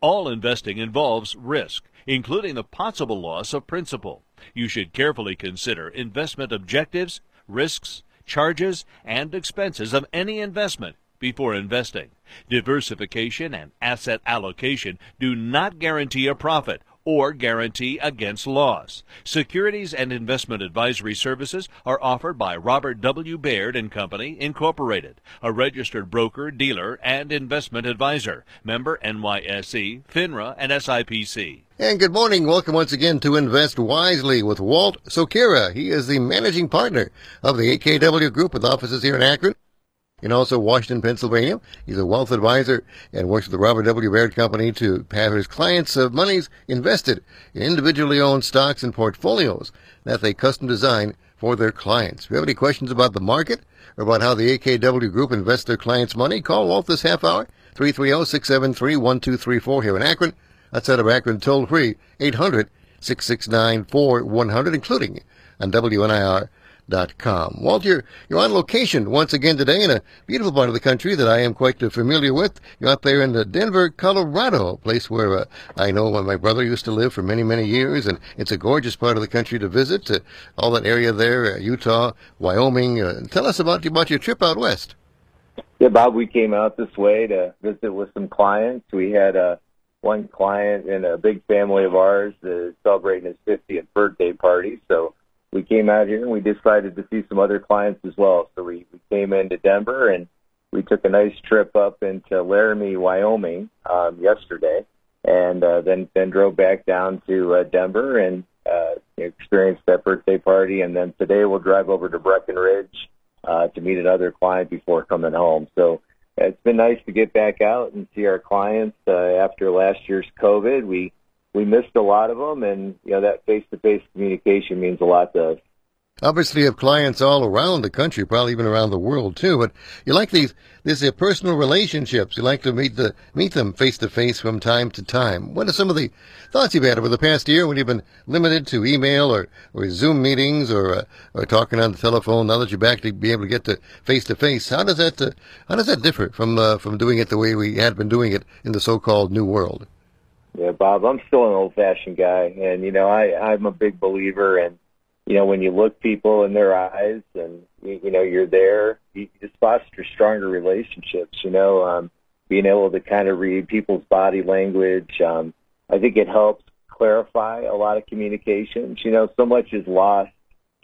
All investing involves risk, including the possible loss of principal. You should carefully consider investment objectives, risks, charges, and expenses of any investment before investing. Diversification and asset allocation do not guarantee a profit or guarantee against loss. Securities and investment advisory services are offered by Robert W. Baird and Company, Incorporated, a registered broker, dealer, and investment advisor, member NYSE, FINRA, and SIPC. And good morning. Welcome once again to Invest Wisely with Walt Sokira. He is the managing partner of the AKW Group with offices here in Akron and also Washington, Pennsylvania. He's a wealth advisor and works with the Robert W. Baird Company to have his clients' uh, monies invested in individually owned stocks and portfolios that they custom design for their clients. If you have any questions about the market or about how the AKW Group invests their clients' money, call Walt this half hour, 330-673-1234 here in Akron. Outside of Akron, toll free, 800-669-4100, including on WNIR com. Walt, you're, on location once again today in a beautiful part of the country that I am quite familiar with. You're out there in the Denver, Colorado, a place where uh, I know my brother used to live for many, many years, and it's a gorgeous part of the country to visit. Uh, all that area there, uh, Utah, Wyoming. Uh, tell us about, about your trip out west. Yeah, Bob, we came out this way to visit with some clients. We had uh, one client and a big family of ours uh, celebrating his 50th birthday party. So we came out here and we decided to see some other clients as well. So we, we came into Denver and we took a nice trip up into Laramie, Wyoming um, yesterday, and uh, then then drove back down to uh, Denver and uh, experienced that birthday party. And then today we'll drive over to Breckenridge uh, to meet another client before coming home. So it's been nice to get back out and see our clients uh, after last year's COVID. We we missed a lot of them, and you know that face-to-face communication means a lot to us. Obviously, you have clients all around the country, probably even around the world too. But you like these these uh, personal relationships. You like to meet the meet them face to face from time to time. What are some of the thoughts you've had over the past year when you've been limited to email or, or Zoom meetings or uh, or talking on the telephone? Now that you're back to be able to get to face to face, how does that uh, how does that differ from uh, from doing it the way we had been doing it in the so-called new world? Yeah, Bob, I'm still an old fashioned guy and you know, I, I'm a big believer in, you know, when you look people in their eyes and you, you know, you're there, you just foster stronger relationships, you know, um, being able to kind of read people's body language. Um, I think it helps clarify a lot of communications. You know, so much is lost,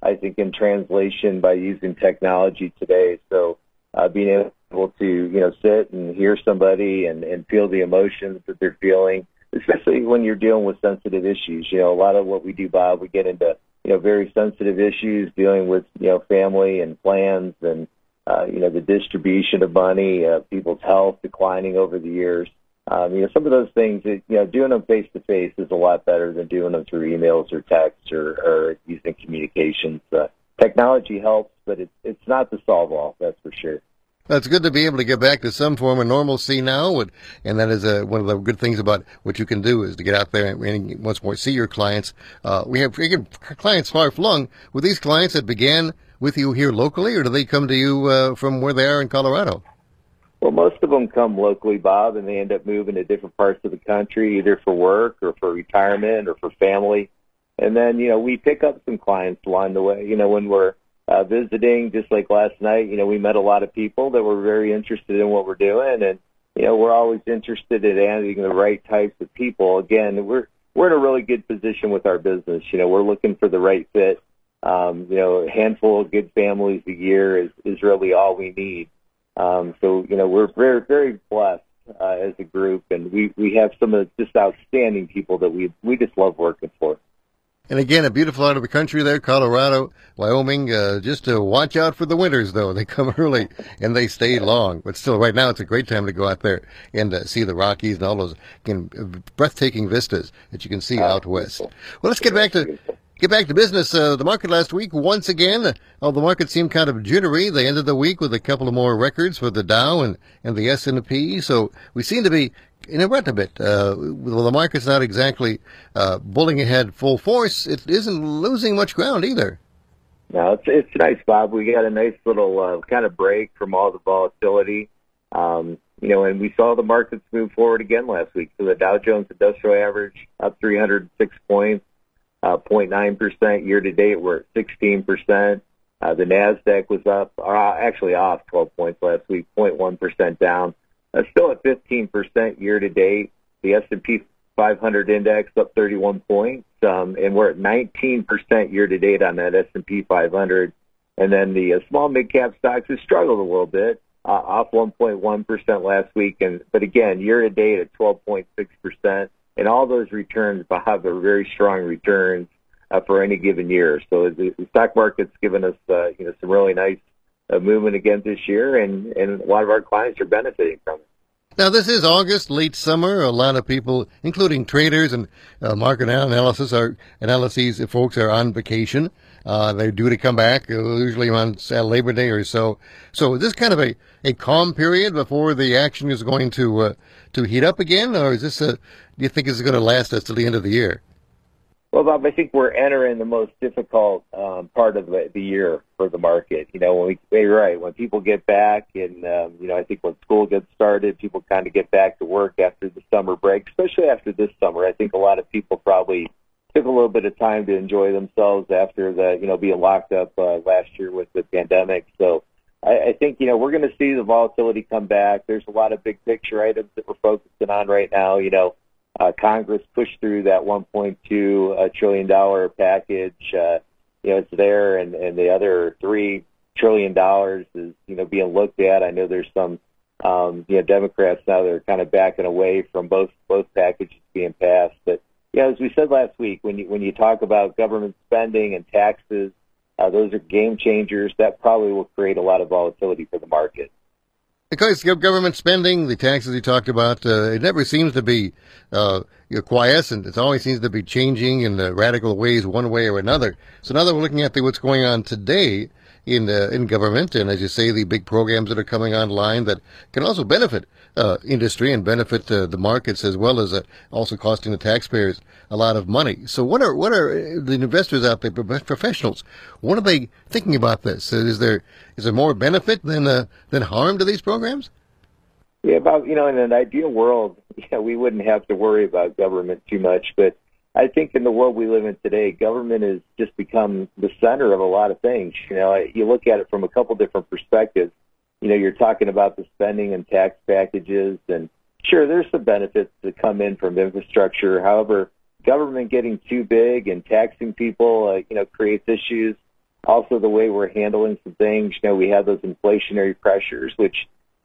I think, in translation by using technology today. So, uh, being able to, you know, sit and hear somebody and, and feel the emotions that they're feeling especially when you're dealing with sensitive issues. You know, a lot of what we do, Bob, we get into you know very sensitive issues dealing with you know family and plans and uh, you know the distribution of money, uh, people's health declining over the years. Um, you know, some of those things, you know, doing them face to face is a lot better than doing them through emails or texts or, or using communications. Uh, technology helps, but it's it's not the solve all. That's for sure. It's good to be able to get back to some form of normalcy now, and that is one of the good things about what you can do is to get out there and, once more see your clients. Uh, we have again, clients far flung. Were these clients that began with you here locally, or do they come to you uh, from where they are in Colorado? Well, most of them come locally, Bob, and they end up moving to different parts of the country, either for work or for retirement or for family. And then, you know, we pick up some clients along the way. You know, when we're uh, visiting, just like last night, you know, we met a lot of people that were very interested in what we're doing, and you know, we're always interested in adding the right types of people. Again, we're we're in a really good position with our business. You know, we're looking for the right fit. Um, you know, a handful of good families a year is is really all we need. Um, so, you know, we're very very blessed uh, as a group, and we we have some of just outstanding people that we we just love working for. And again, a beautiful part of the country there, Colorado, Wyoming. Uh, just to watch out for the winters, though. They come early and they stay long. But still, right now, it's a great time to go out there and uh, see the Rockies and all those again, breathtaking vistas that you can see out west. Well, let's get back to get back to business. Uh, the market last week, once again, uh, the market seemed kind of jittery. They ended the week with a couple of more records for the Dow and, and the S&P. So we seem to be in a rut a bit. Uh, well, the market's not exactly uh, bulling ahead full force. It isn't losing much ground either. No, it's it's nice, Bob. We got a nice little uh, kind of break from all the volatility. Um, you know, and we saw the markets move forward again last week. So the Dow Jones Industrial Average up 306 points, uh, 0.9 percent year to date. We're at 16 percent. Uh, the Nasdaq was up, or actually off 12 points last week, 0.1 percent down. Uh, still at 15 percent year to date. The S&P 500 index up 31 points, um, and we're at 19 percent year to date on that S&P 500. And then the uh, small mid cap stocks have struggled a little bit, uh, off 1.1 percent last week, and but again year to date at 12.6 percent. And all those returns, Bob, are very strong returns uh, for any given year. So the, the stock market's given us, uh, you know, some really nice uh, movement again this year, and and a lot of our clients are benefiting from it. Now, this is August, late summer. A lot of people, including traders and uh, market analysis, are analyses. Folks are on vacation. Uh, they're due to come back, uh, usually on Labor Day or so. So, is this kind of a, a calm period before the action is going to uh, to heat up again, or is this a? Do you think is going to last us till the end of the year? Well, Bob, I think we're entering the most difficult um, part of the, the year for the market. You know, when we, you're right, when people get back, and um, you know, I think when school gets started, people kind of get back to work after the summer break, especially after this summer. I think a lot of people probably took a little bit of time to enjoy themselves after the, you know, being locked up uh, last year with the pandemic. So I, I think you know we're going to see the volatility come back. There's a lot of big picture items that we're focusing on right now. You know uh, Congress pushed through that 1.2 uh, trillion dollar package. Uh, you know, it's there, and and the other three trillion dollars is you know being looked at. I know there's some um, you know Democrats now that are kind of backing away from both both packages being passed. But yeah, as we said last week, when you when you talk about government spending and taxes, uh, those are game changers. That probably will create a lot of volatility for the market. Because government spending, the taxes you talked about, uh, it never seems to be uh, quiescent. It always seems to be changing in radical ways, one way or another. So now that we're looking at the, what's going on today in uh, in government, and as you say, the big programs that are coming online that can also benefit uh, industry and benefit the markets as well as uh, also costing the taxpayers a lot of money. So what are what are uh, the investors out there, professionals? What are they thinking about this? Is there is there more benefit than uh, than harm to these programs? Yeah, about you know, in an ideal world, yeah, we wouldn't have to worry about government too much. But I think in the world we live in today, government has just become the center of a lot of things. You know, you look at it from a couple different perspectives. You know, you're talking about the spending and tax packages, and sure, there's some benefits that come in from infrastructure. However, government getting too big and taxing people, uh, you know, creates issues. Also, the way we're handling some things, you know, we have those inflationary pressures, which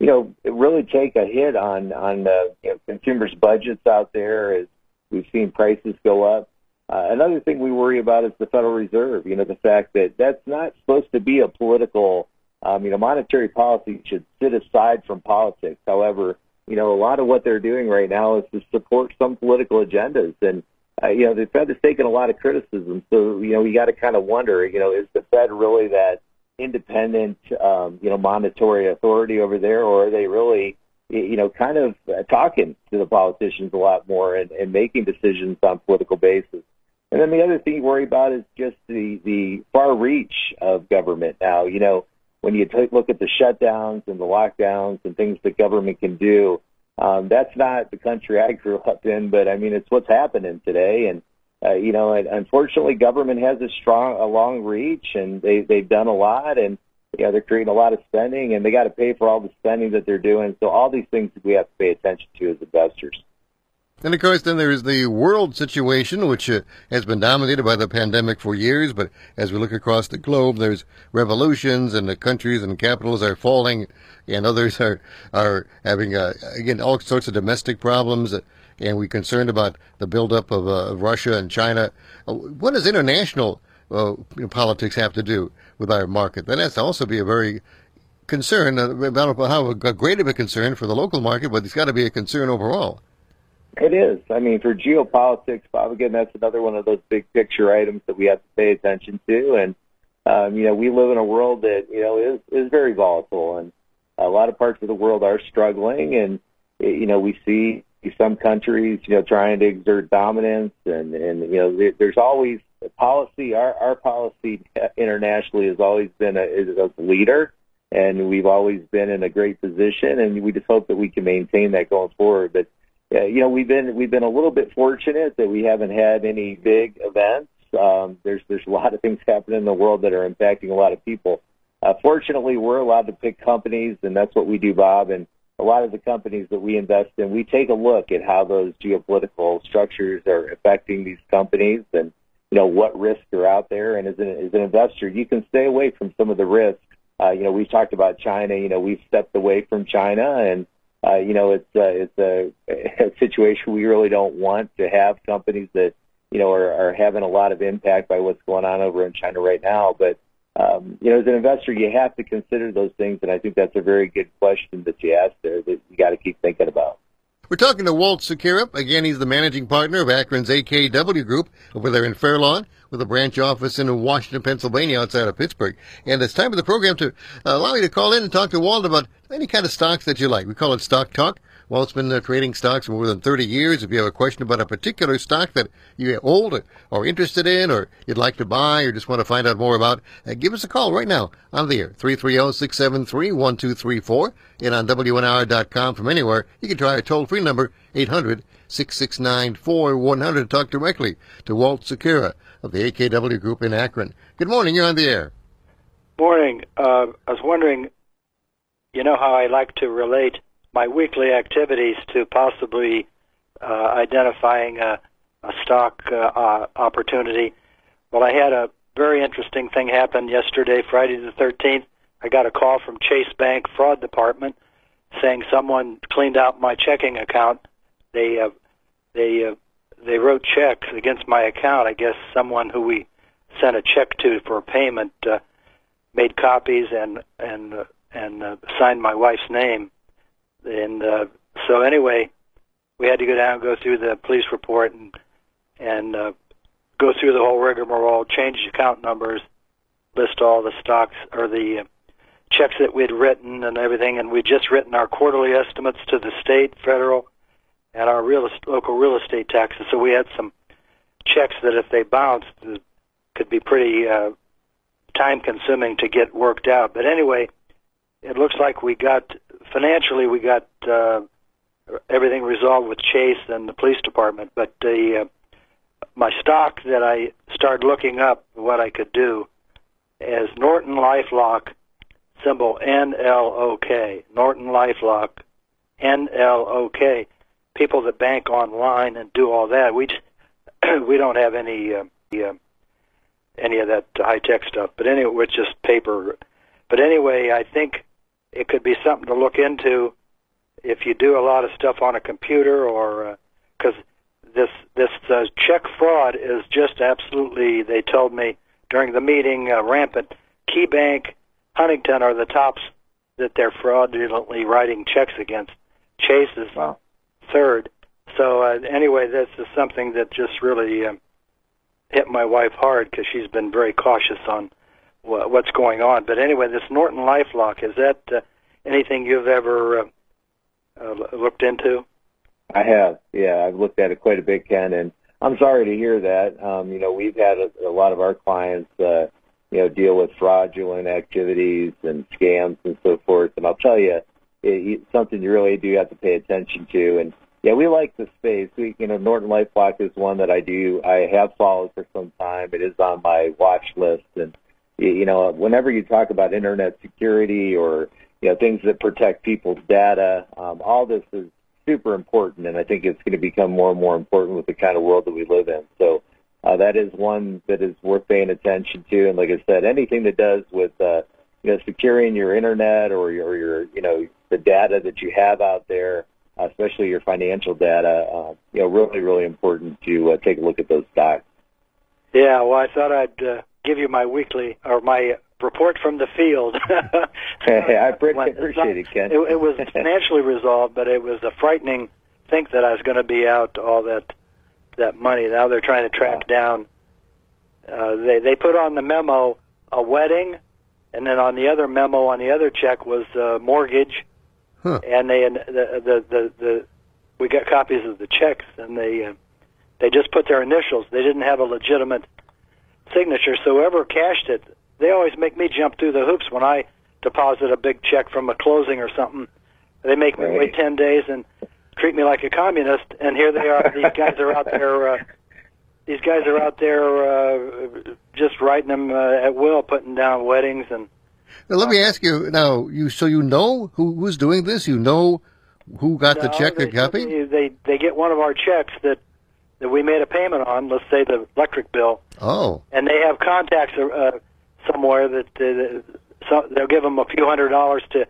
you know, really take a hit on on uh, you know, consumers' budgets out there as we've seen prices go up. Uh, another thing we worry about is the Federal Reserve. You know, the fact that that's not supposed to be a political. Um, you know, monetary policy should sit aside from politics. However, you know, a lot of what they're doing right now is to support some political agendas, and uh, you know, the Fed has taken a lot of criticism. So, you know, we got to kind of wonder, you know, is the Fed really that independent, um, you know, monetary authority over there, or are they really, you know, kind of uh, talking to the politicians a lot more and, and making decisions on political basis? And then the other thing you worry about is just the the far reach of government now. You know, when you take look at the shutdowns and the lockdowns and things that government can do, um, that's not the country I grew up in, but I mean, it's what's happening today. And uh, you know, and unfortunately, government has a strong, a long reach, and they they've done a lot, and you know, they're creating a lot of spending, and they got to pay for all the spending that they're doing. So all these things that we have to pay attention to as investors. And of course, then there is the world situation, which uh, has been dominated by the pandemic for years. But as we look across the globe, there's revolutions, and the countries and capitals are falling, and others are are having uh, again all sorts of domestic problems. And we're concerned about the buildup of uh, Russia and China. Uh, what does international uh, politics have to do with our market? That has to also be a very concern about how a great of a concern for the local market, but it's got to be a concern overall. It is. I mean, for geopolitics, Bob, again, that's another one of those big picture items that we have to pay attention to. And, um, you know, we live in a world that, you know, is, is very volatile and a lot of parts of the world are struggling. And, you know, we see some countries, you know, trying to exert dominance and, and, you know, there's always policy. Our, our policy internationally has always been a, is a leader and we've always been in a great position and we just hope that we can maintain that going forward. But, you know, we've been we've been a little bit fortunate that we haven't had any big events. Um, there's there's a lot of things happening in the world that are impacting a lot of people. Uh, fortunately, we're allowed to pick companies, and that's what we do, Bob. And a lot of the companies that we invest in, we take a look at how those geopolitical structures are affecting these companies, and you know what risks are out there. And as an as an investor, you can stay away from some of the risks. Uh, you know, we've talked about China. You know, we've stepped away from China, and uh, you know, it's uh, it's a, a situation we really don't want to have companies that you know are, are having a lot of impact by what's going on over in China right now. But um, you know, as an investor, you have to consider those things, and I think that's a very good question that you asked there that you got to keep thinking about. We're talking to Walt Secura. Again, he's the managing partner of Akron's AKW Group over there in Fairlawn with a branch office in Washington, Pennsylvania outside of Pittsburgh. And it's time for the program to uh, allow you to call in and talk to Walt about any kind of stocks that you like. We call it Stock Talk. Walt's been uh, trading stocks for more than 30 years. If you have a question about a particular stock that you hold or, interested in or you'd like to buy or just want to find out more about, uh, give us a call right now on the air, 330-673-1234 and on WNIR.com from anywhere. You can try our toll-free number, 800-669-4100 talk directly to Walt Secura of the AKW Group in Akron. Good morning. You're on the air. Morning. Uh, I was wondering, you know how I like to relate – my weekly activities to possibly uh, identifying a, a stock uh, uh, opportunity. Well, I had a very interesting thing happen yesterday, Friday the 13th. I got a call from Chase Bank Fraud Department saying someone cleaned out my checking account. They uh, they uh, they wrote checks against my account. I guess someone who we sent a check to for a payment uh, made copies and and uh, and uh, signed my wife's name and uh, so anyway, we had to go down, go through the police report, and and uh, go through the whole rigmarole, change account numbers, list all the stocks or the uh, checks that we'd written and everything, and we'd just written our quarterly estimates to the state, federal, and our real local real estate taxes. So we had some checks that, if they bounced, could be pretty uh, time consuming to get worked out. But anyway, it looks like we got financially we got uh, everything resolved with Chase and the police department, but the uh, my stock that I started looking up what I could do is Norton LifeLock symbol NLOK. Norton LifeLock NLOK. People that bank online and do all that, we we don't have any uh, uh, any of that high tech stuff. But anyway, it's just paper. But anyway, I think it could be something to look into if you do a lot of stuff on a computer or because uh, this this uh, check fraud is just absolutely they told me during the meeting uh, rampant. KeyBank Huntington are the tops that they're fraudulently writing checks against. Chase is wow. third. So uh, anyway this is something that just really um, hit my wife hard because she's been very cautious on what's going on. But anyway, this Norton LifeLock is that uh, anything you've ever uh, uh, looked into? I have. Yeah, I've looked at it quite a bit, Ken, and I'm sorry to hear that. Um, you know, we've had a, a lot of our clients, uh, you know, deal with fraudulent activities and scams and so forth. And I'll tell you, it, it's something you really do have to pay attention to. And yeah, we like the space. We, you know, Norton LifeLock is one that I do. I have followed for some time. It is on my watch list, and you know, whenever you talk about internet security or you know things that protect people's data, um, all this is super important, and I think it's going to become more and more important with the kind of world that we live in. So uh, that is one that is worth paying attention to. And like I said, anything that does with uh, you know securing your internet or your, your you know the data that you have out there, especially your financial data, uh, you know, really, really important to uh, take a look at those stocks. Yeah, well, I thought I'd uh, give you my weekly or my report from the field. I appreciate, appreciate it, Ken. It, it was financially resolved, but it was a frightening think that I was going to be out all that that money. Now they're trying to track down. Uh, they they put on the memo a wedding, and then on the other memo on the other check was uh, mortgage, Huh. and they and the, the the the we got copies of the checks, and they uh, they just put their initials. They didn't have a legitimate signature, so whoever cashed it, they always make me jump through the hoops when I deposit a big check from a closing or something. They make me Right. wait ten days and treat me like a communist, and here they are. These guys are out there. Uh, these guys are out there uh, just writing them uh, at will, putting down weddings and. Now, let me ask you now. You so you know who who's doing this? You know who got the check they, that copied? They, they they get one of our checks that that we made a payment on. Let's say the electric bill, Oh, and they have contacts uh, somewhere that uh, so they'll give them a few hundred dollars to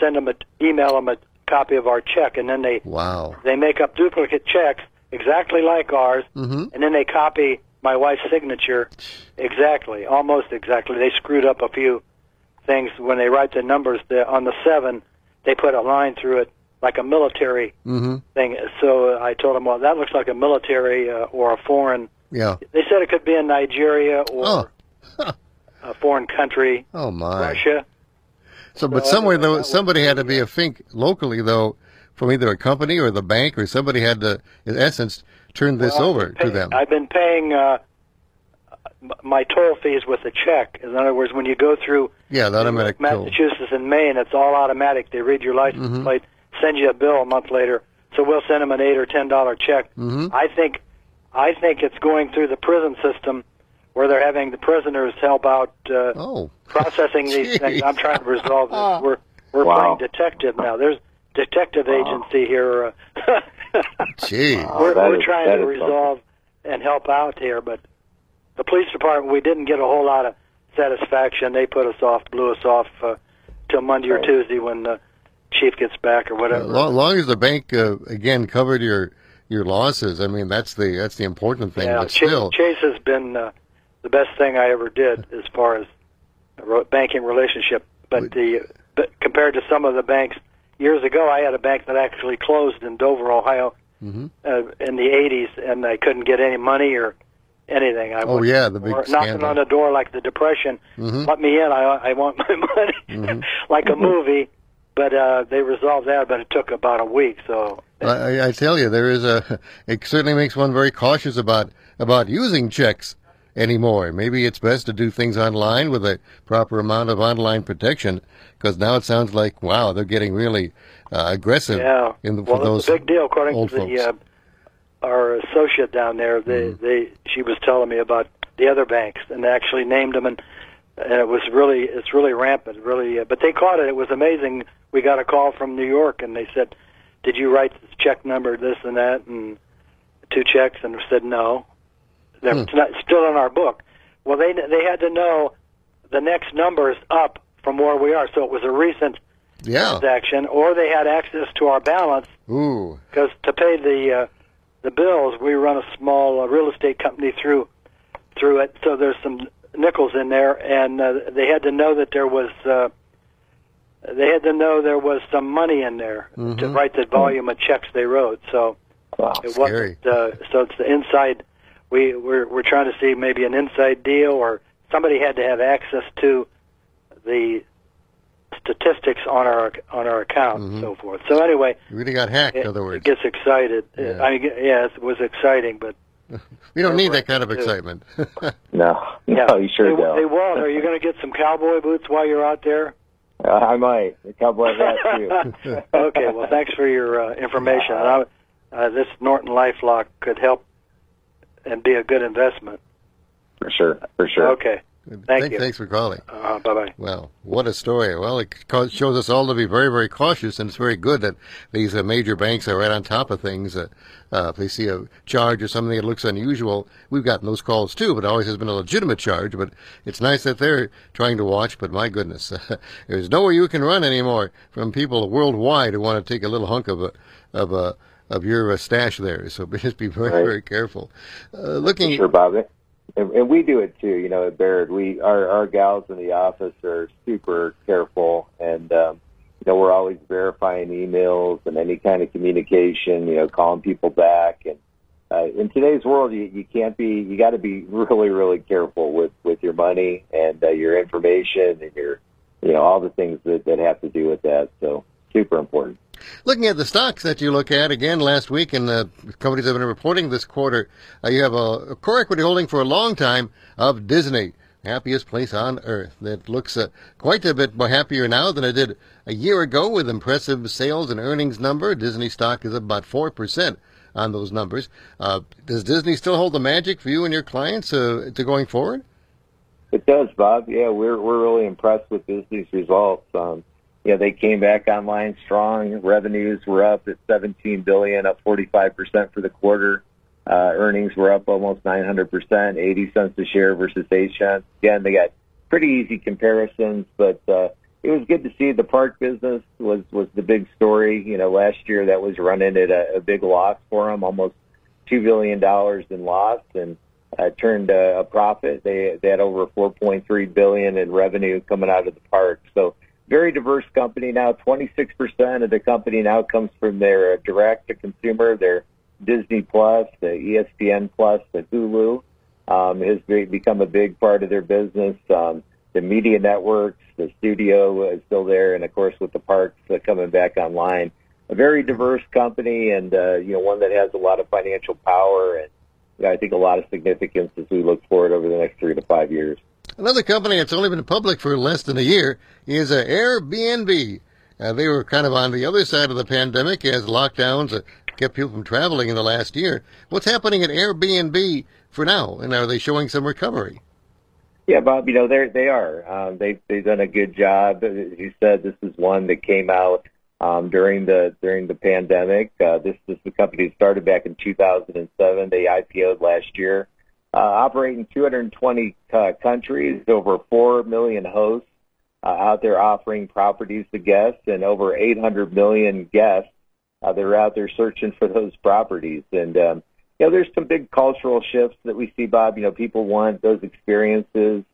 send them a email them a copy of our check, and then they wow. they make up duplicate checks exactly like ours, hmm and then they copy my wife's signature exactly, almost exactly. They screwed up a few things when they write the numbers the, on the seven. They put a line through it like a military hmm thing. So I told them, well, that looks like a military uh, or a foreign. Yeah. They said it could be in Nigeria or Oh. a foreign country, Oh my. Russia. So, but So somewhere though, somebody had to be a fink locally though, from either a company or the bank or somebody had to, in essence, turn this Well, over to them. I've been paying uh, my toll fees with a check. In other words, when you go through yeah, the automatic toll. Massachusetts and Maine, it's all automatic. They read your license Mhm. plate, send you a bill a month later. So we'll send them an eight or ten dollar check. hmm I think, I think it's going through the prison system where they're having the prisoners help out uh, Oh. processing these things. I'm trying to resolve this. We're we're Wow. playing detective now. There's detective Wow. agency here. Uh, Gee. Wow. we're we're is- trying that to is resolve and help out here, but the police department we didn't get a whole lot of satisfaction. They put us off, blew us off uh, till Monday or Tuesday when the chief gets back or whatever. long, long as the bank uh, again covered your your losses, I mean that's the that's the important thing. yeah, but Chase, still, Chase has been uh, the best thing I ever did as far as a ro- banking relationship. But the but compared to some of the banks years ago, I had a bank that actually closed in Dover, Ohio, Mhm. uh, in the '80s, and I couldn't get any money or anything. I Oh, yeah, the big or knocking on the door like the Depression. Mhm. Let me in. I I want my money, Mhm. like a movie. But uh, they resolved that, but it took about a week. So I, I tell you, there is a. It certainly makes one very cautious about about using checks anymore. Maybe it's best to do things online with a proper amount of online protection, because now it sounds like wow, they're getting really uh, aggressive Yeah. in the, well, for those it's a big deal. According to the uh, our associate down there, they Mm-hmm. they she was telling me about the other banks and they actually named them and and it was really it's really rampant, really. Uh, but they caught it. It was amazing. We got a call from New York and they said, "Did you write this check number, this and that, and two checks?" And we said, "No." They're Hmm. not still in our book. Well, they they had to know the next numbers up from where we are, so it was a recent yeah. transaction, or they had access to our balance Ooh. because to pay the uh, the bills, we run a small uh, real estate company through through it. So there's some nickels in there, and uh, they had to know that there was uh, they had to know there was some money in there to Mhm. write the volume of checks they wrote. So Wow. it Scary. wasn't. Uh, so it's the inside. We we're we're trying to see maybe an inside deal, or somebody had to have access to the statistics on our on our account Mhm. and so forth. So anyway, You really got hacked, it, in other words, it words. gets excited. Yeah. I mean, yeah, it was exciting, but We don't need that kind of excitement. No, no, you sure hey, don't. Hey, Walt, are you going to get some cowboy boots while you're out there? Uh, I might. The cowboy hat too. okay, well, thanks for your uh, information. And I, uh, this Norton LifeLock could help and be a good investment. For sure, for sure. Okay, Thank you. Thanks for calling. Uh, bye bye. Well, what a story. Well, it shows us all to be very, very cautious, and it's very good that these uh, major banks are right on top of things. Uh, uh, if they see a charge or something that looks unusual, we've gotten those calls too, but it always has been a legitimate charge. But it's nice that they're trying to watch, but my goodness, there's nowhere you can run anymore from people worldwide who want to take a little hunk of a, of a, of your uh, stash there. So just be very, Right. very careful. Uh, looking, Sure, Bob. And, and we do it too. You know, at Baird, we our our gals in the office are super careful, and um, you know we're always verifying emails and any kind of communication. You know, calling people back. And uh, in today's world, you, you can't be. You got to be really, really careful with with your money and uh, your information and your, you know, all the things that that have to do with that. So super important. Looking at the stocks that you look at again last week, and the companies have been reporting this quarter, uh, you have a, a core equity holding for a long time of Disney, happiest place on earth. That looks uh, quite a bit more happier now than it did a year ago with impressive sales and earnings number. Disney stock is about four percent on those numbers. Uh, does Disney still hold the magic for you and your clients uh, to going forward? It does, Bob. Yeah, we're we're really impressed with Disney's results. Um, yeah, they came back online strong. Revenues were up at 17 billion, up 45 percent for the quarter. Uh, earnings were up almost 900 percent, 80 cents a share versus 8 cents. Again, they got pretty easy comparisons, but uh, it was good to see the park business was was the big story. You know, last year that was running at a, a big loss for them, almost two billion dollars in loss, and uh, turned a, a profit. They they had over 4.3 billion in revenue coming out of the park. So very diverse company now. 26% of the company now comes from their uh, direct to consumer, their Disney Plus, the ESPN Plus, the Hulu um, has become a big part of their business. Um, the media networks, the studio is still there, and of course with the parks uh, coming back online. A very diverse company, and uh, you know one that has a lot of financial power, and I think a lot of significance as we look forward over the next three to five years. Another company that's only been public for less than a year is uh, Airbnb. Uh, they were kind of on the other side of the pandemic as lockdowns uh, kept people from traveling in the last year. What's happening at Airbnb for now, and are they showing some recovery? Yeah, Bob, you know they they are. Um, they they've done a good job. As you said, this is one that came out um, during the during the pandemic. Uh, this is the company that started back in 2007. They IPO'd last year, uh, operating in 220 uh, countries, over four million hosts uh, out there offering properties to guests, and over 800 million guests uh, that are out there searching for those properties. And um, you know, there's some big cultural shifts that we see, Bob. You know, people want those experiences.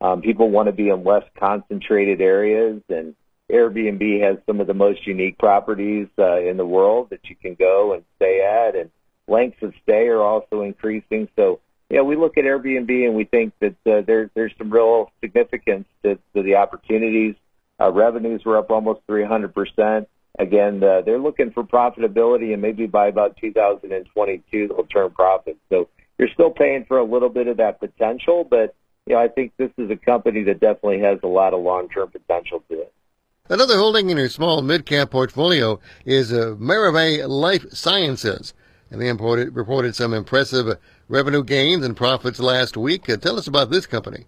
Um, people want to be in less concentrated areas, and Airbnb has some of the most unique properties uh, in the world that you can go and stay at, and lengths of stay are also increasing. So, yeah, we look at Airbnb and we think that uh, there, there's some real significance to, to the opportunities. Uh, revenues were up almost 300 percent again, uh, they're looking for profitability, and maybe by about 2022 they'll turn profit. So you're still paying for a little bit of that potential, but you know I think this is a company that definitely has a lot of long-term potential to it. Another holding in your small mid-cap portfolio is uh, Life Sciences, and they imported, reported some impressive revenue gains and profits last week. Uh, tell us about this company.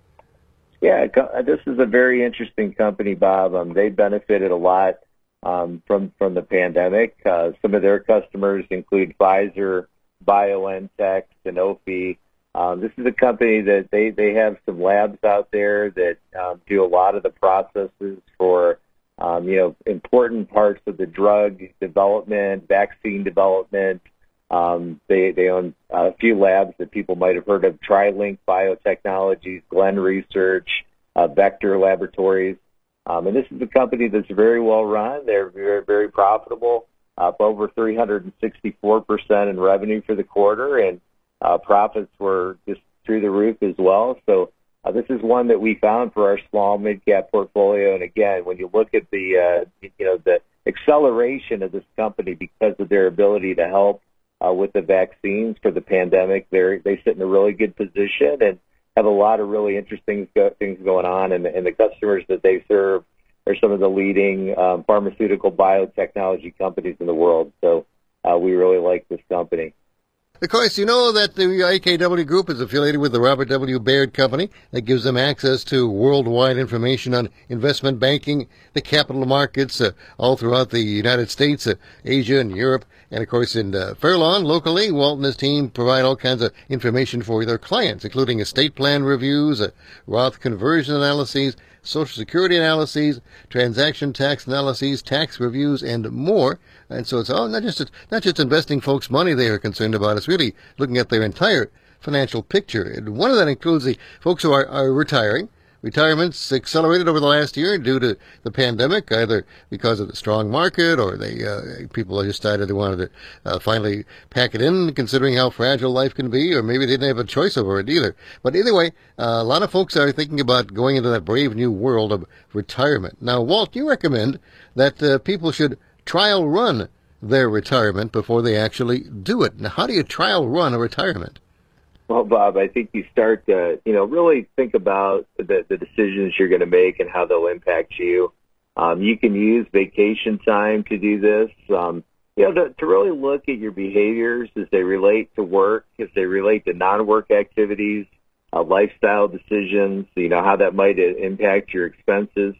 Yeah, this is a very interesting company, Bob. Um, they benefited a lot um, from from the pandemic. Uh, some of their customers include Pfizer, BioNTech, Sanofi. Um, this is a company that they they have some labs out there that um, do a lot of the processes for um, you know important parts of the drug development, vaccine development. Um, they they own a few labs that people might have heard of: TriLink Biotechnologies, Glen Research, uh, Vector Laboratories. Um, and this is a company that's very well run. They're very, very profitable, up over 364% in revenue for the quarter, and uh, profits were just through the roof as well. So uh, this is one that we found for our small mid cap portfolio. And again, when you look at the uh, you know the acceleration of this company because of their ability to help uh, with the vaccines for the pandemic, they they sit in a really good position and have a lot of really interesting go- things going on, and, and the customers that they serve are some of the leading um, pharmaceutical biotechnology companies in the world. So uh, we really like this company. Of course, you know that the AKW Group is affiliated with the Robert W. Baird Company. That gives them access to worldwide information on investment banking, the capital markets, uh, all throughout the United States, uh, Asia, and Europe. And of course, in uh, Fairlawn, locally, Walt and his team provide all kinds of information for their clients, including estate plan reviews, uh, Roth conversion analyses, Social Security analyses, transaction tax analyses, tax reviews, and more. And so it's all not just not just investing folks' money they are concerned about. It's really looking at their entire financial picture. And one of that includes the folks who are, are retiring Retirements accelerated over the last year due to the pandemic, either because of the strong market or they uh, people decided they wanted to uh, finally pack it in, considering how fragile life can be, or maybe they didn't have a choice over it either. But either way, uh, a lot of folks are thinking about going into that brave new world of retirement. Now, Walt, you recommend that uh, people should trial run their retirement before they actually do it. Now, how do you trial run a retirement? Well, Bob, I think you start to, you know, really think about the, the decisions you're going to make and how they'll impact you. Um, you can use vacation time to do this. Um, you know, to, to really look at your behaviors as they relate to work, as they relate to non-work activities, uh, lifestyle decisions, you know, how that might impact your expenses.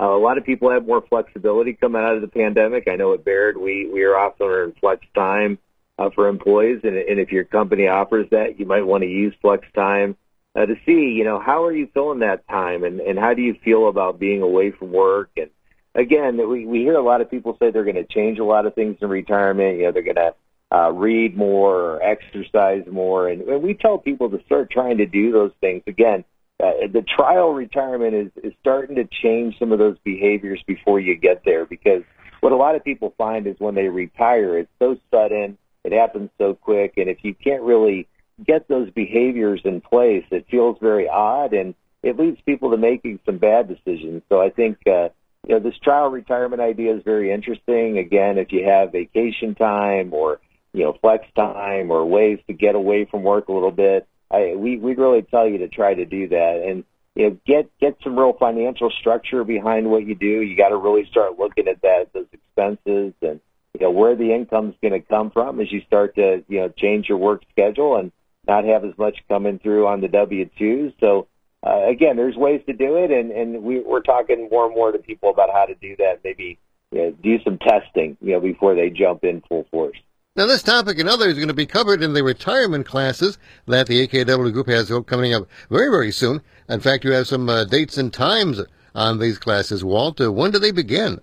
Uh, a lot of people have more flexibility coming out of the pandemic. I know at Baird, we, we are offering flex time uh, for employees. And, and if your company offers that, you might want to use flex time uh, to see, you know, how are you filling that time and, and how do you feel about being away from work? And again, we, we hear a lot of people say they're going to change a lot of things in retirement. You know, they're going to uh, read more or exercise more. And, and we tell people to start trying to do those things. Again, uh, the trial retirement is, is starting to change some of those behaviors before you get there because what a lot of people find is when they retire, it's so sudden it happens so quick, and if you can't really get those behaviors in place, it feels very odd, and it leads people to making some bad decisions. So I think uh, you know this trial retirement idea is very interesting. Again, if you have vacation time or you know flex time or ways to get away from work a little bit, I, we we really tell you to try to do that and you know get get some real financial structure behind what you do. You got to really start looking at that those expenses and you know where the income's going to come from as you start to you know change your work schedule and not have as much coming through on the W twos. So uh, again, there's ways to do it, and and we, we're talking more and more to people about how to do that. Maybe you know, do some testing, you know, before they jump in full force. Now, this topic and others are going to be covered in the retirement classes that the AKW group has coming up very, very soon. In fact, you have some uh, dates and times on these classes, Walt. Uh, when do they begin?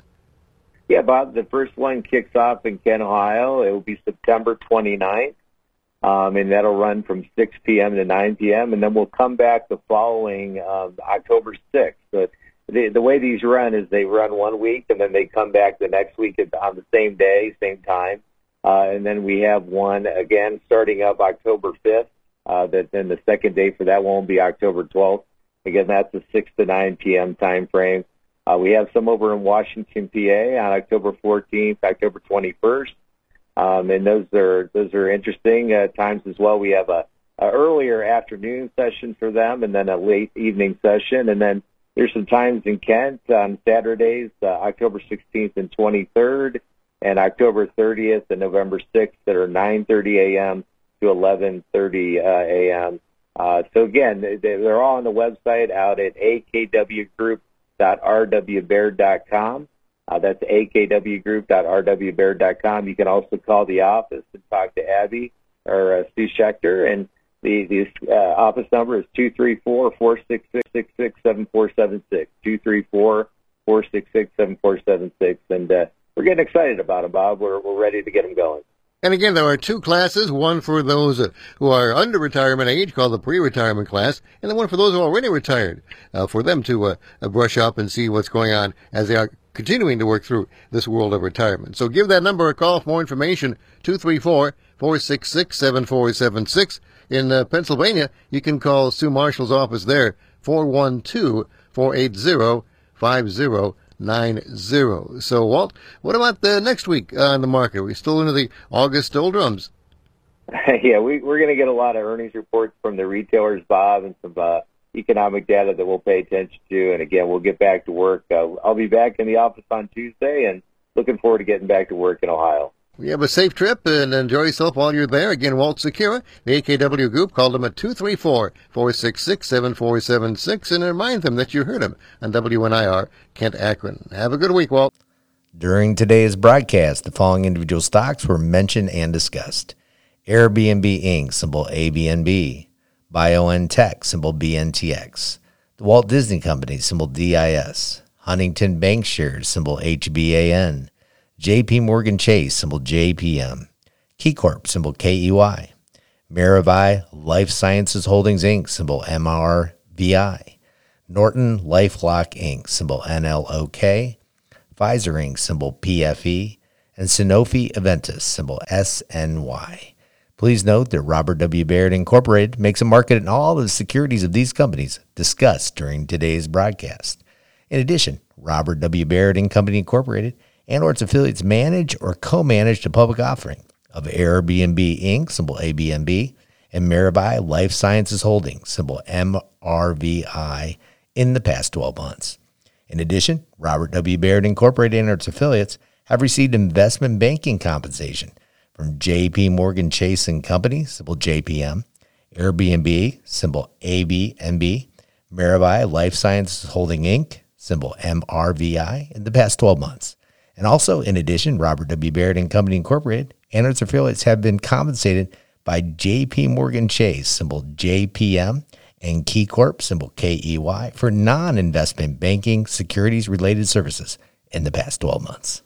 Yeah, Bob, the first one kicks off in Kent, Ohio. It will be September 29th, um, and that'll run from 6 p.m. to 9 p.m., and then we'll come back the following um, October 6th. But the, the way these run is they run one week, and then they come back the next week on the same day, same time. Uh, and then we have one again starting up October 5th. Uh, that then the second day for that one will be October 12th. Again, that's a 6 to 9 p.m. time frame. Uh, we have some over in Washington, PA, on October 14th, October 21st, um, and those are those are interesting uh, times as well. We have a, a earlier afternoon session for them, and then a late evening session, and then there's some times in Kent on Saturdays, uh, October 16th and 23rd, and October 30th and November 6th that are 9:30 a.m. to 11:30 uh, a.m. Uh, so again, they're all on the website out at AKW Group akwbaird.com. Uh, that's akwgroup.rwbaird.com. You can also call the office and talk to Abby or uh, Stu Schechter. And the, the uh, office number is 234-466-7476, 234-466-7476. And uh, we're getting excited about them, Bob. We're, we're ready to get them going. And again, there are two classes, one for those who are under retirement age, called the pre-retirement class, and then one for those who are already retired, uh, for them to uh, brush up and see what's going on as they are continuing to work through this world of retirement. So give that number a call for more information, 234-466-7476. In uh, Pennsylvania, you can call Sue Marshall's office there, 412-480-50 nine zero. So, Walt, what about the next week on the market? Are we still into the August doldrums? yeah, we, we're going to get a lot of earnings reports from the retailers, Bob, and some uh, economic data that we'll pay attention to. And again, we'll get back to work. Uh, I'll be back in the office on Tuesday, and looking forward to getting back to work in Ohio. You have a safe trip and enjoy yourself while you're there. Again, Walt Secura, the AKW Group, called them at 234-466-7476 and remind them that you heard them on WNIR Kent Akron. Have a good week, Walt. During today's broadcast, the following individual stocks were mentioned and discussed. Airbnb Inc., symbol ABNB. BioNTech, symbol BNTX. The Walt Disney Company, symbol DIS. Huntington Bancshares, symbol HBAN. JP Morgan Chase, symbol JPM. KeyCorp, symbol KEY. Maravai Life Sciences Holdings Inc., symbol MRVI. Norton LifeLock Inc., symbol NLOK. Pfizer Inc., symbol PFE. And Sanofi Aventis, symbol SNY. Please note that Robert W. Baird Incorporated makes a market in all of the securities of these companies discussed during today's broadcast. In addition, Robert W. Baird and Company Incorporated and or its affiliates manage or co-manage the public offering of Airbnb Inc., symbol ABNB, and Maravai Life Sciences Holdings, symbol MRVI, in the past 12 months. In addition, Robert W. Baird Incorporated and its affiliates have received investment banking compensation from JP Morgan Chase and Company, symbol JPM, Airbnb, symbol ABNB, Maravai Life Sciences Holding Inc., symbol MRVI, in the past 12 months. And also, in addition, Robert W. Baird and Company Incorporated and its affiliates have been compensated by JP Morgan Chase, symbol JPM, and KeyCorp, symbol KEY, for non investment banking securities related services in the past 12 months.